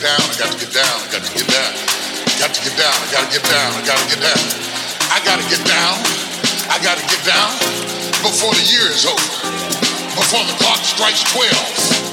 got to get down. I got to get down. Got to get down. I got to get down. I got to get down. I got to get down. I got to get down before the year is over. Before the clock strikes 12.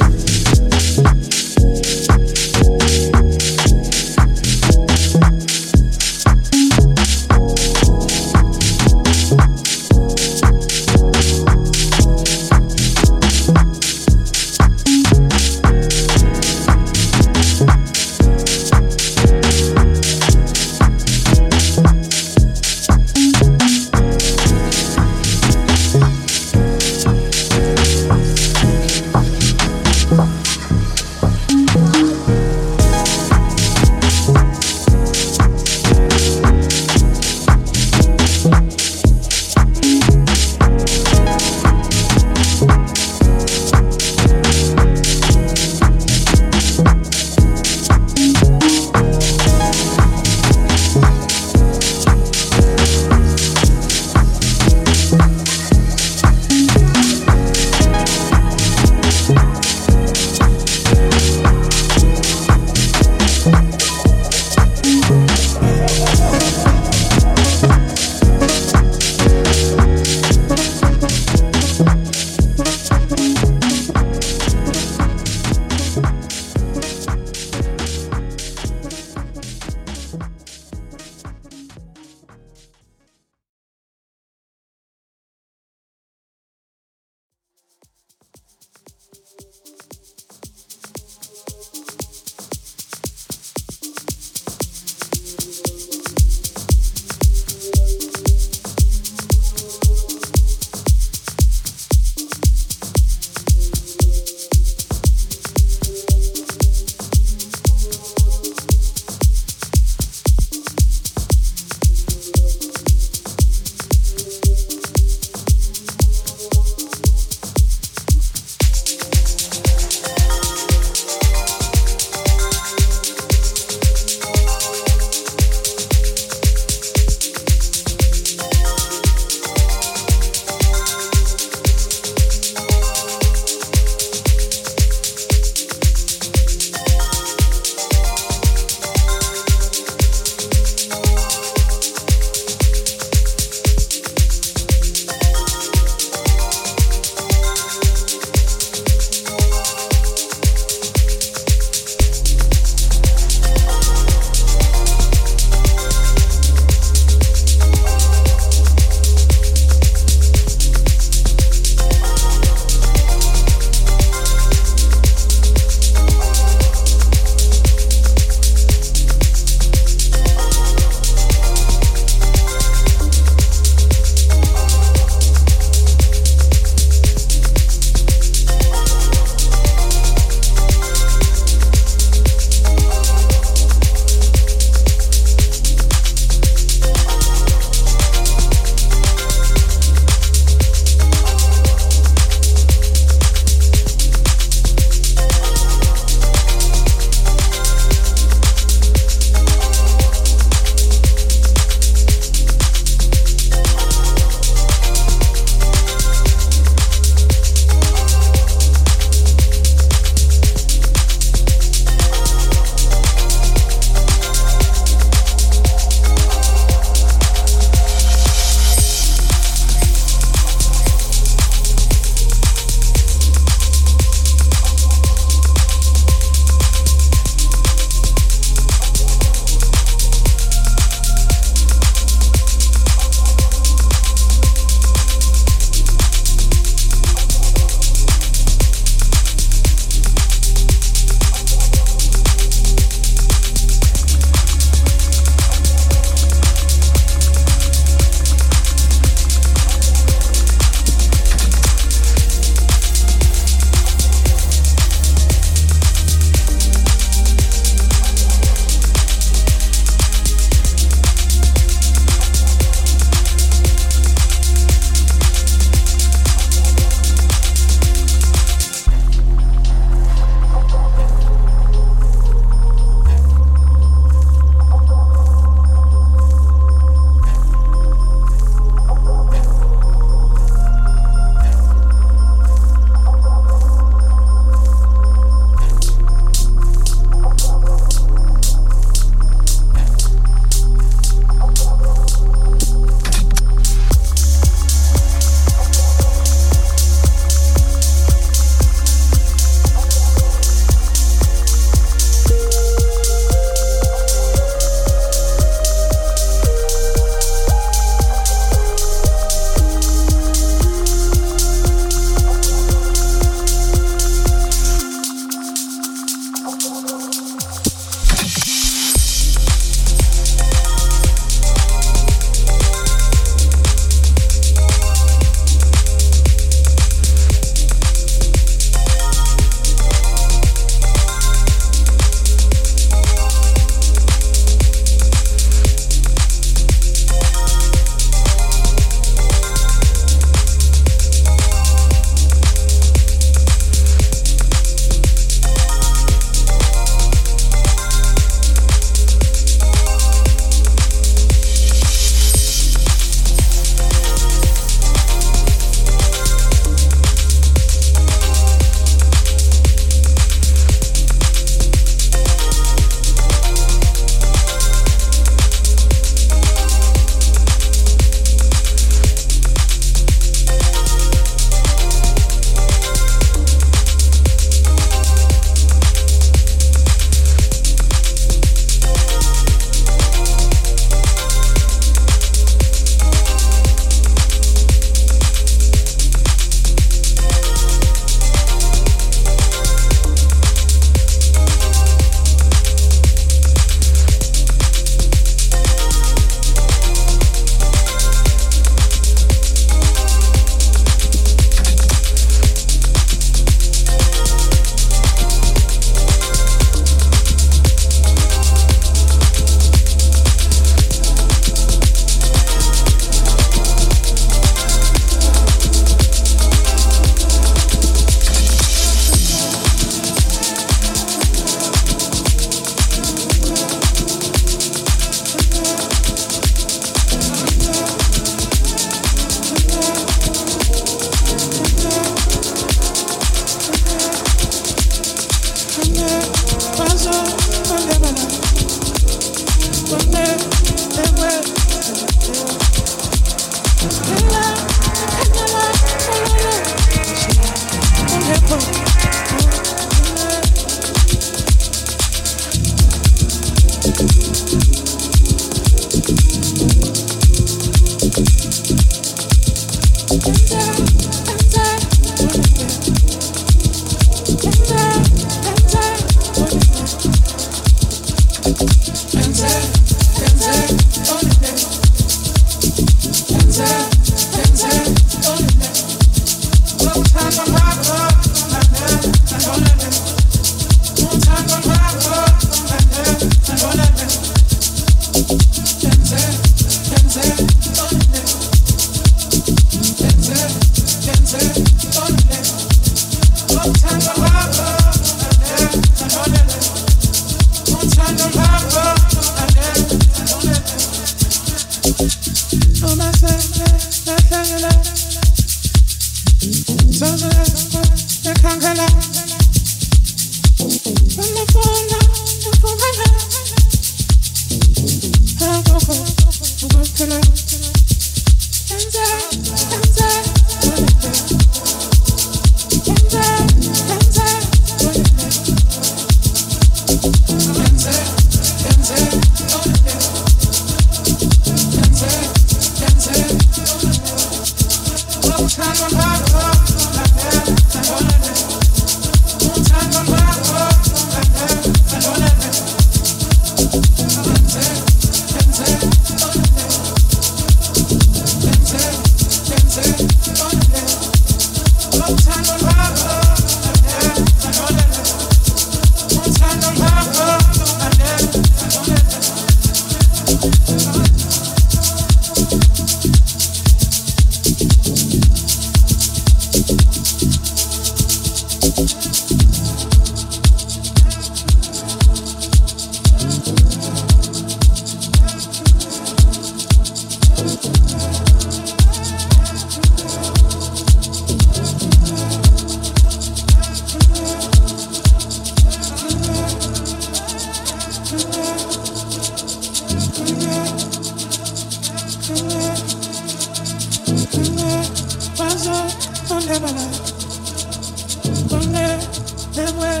Hello.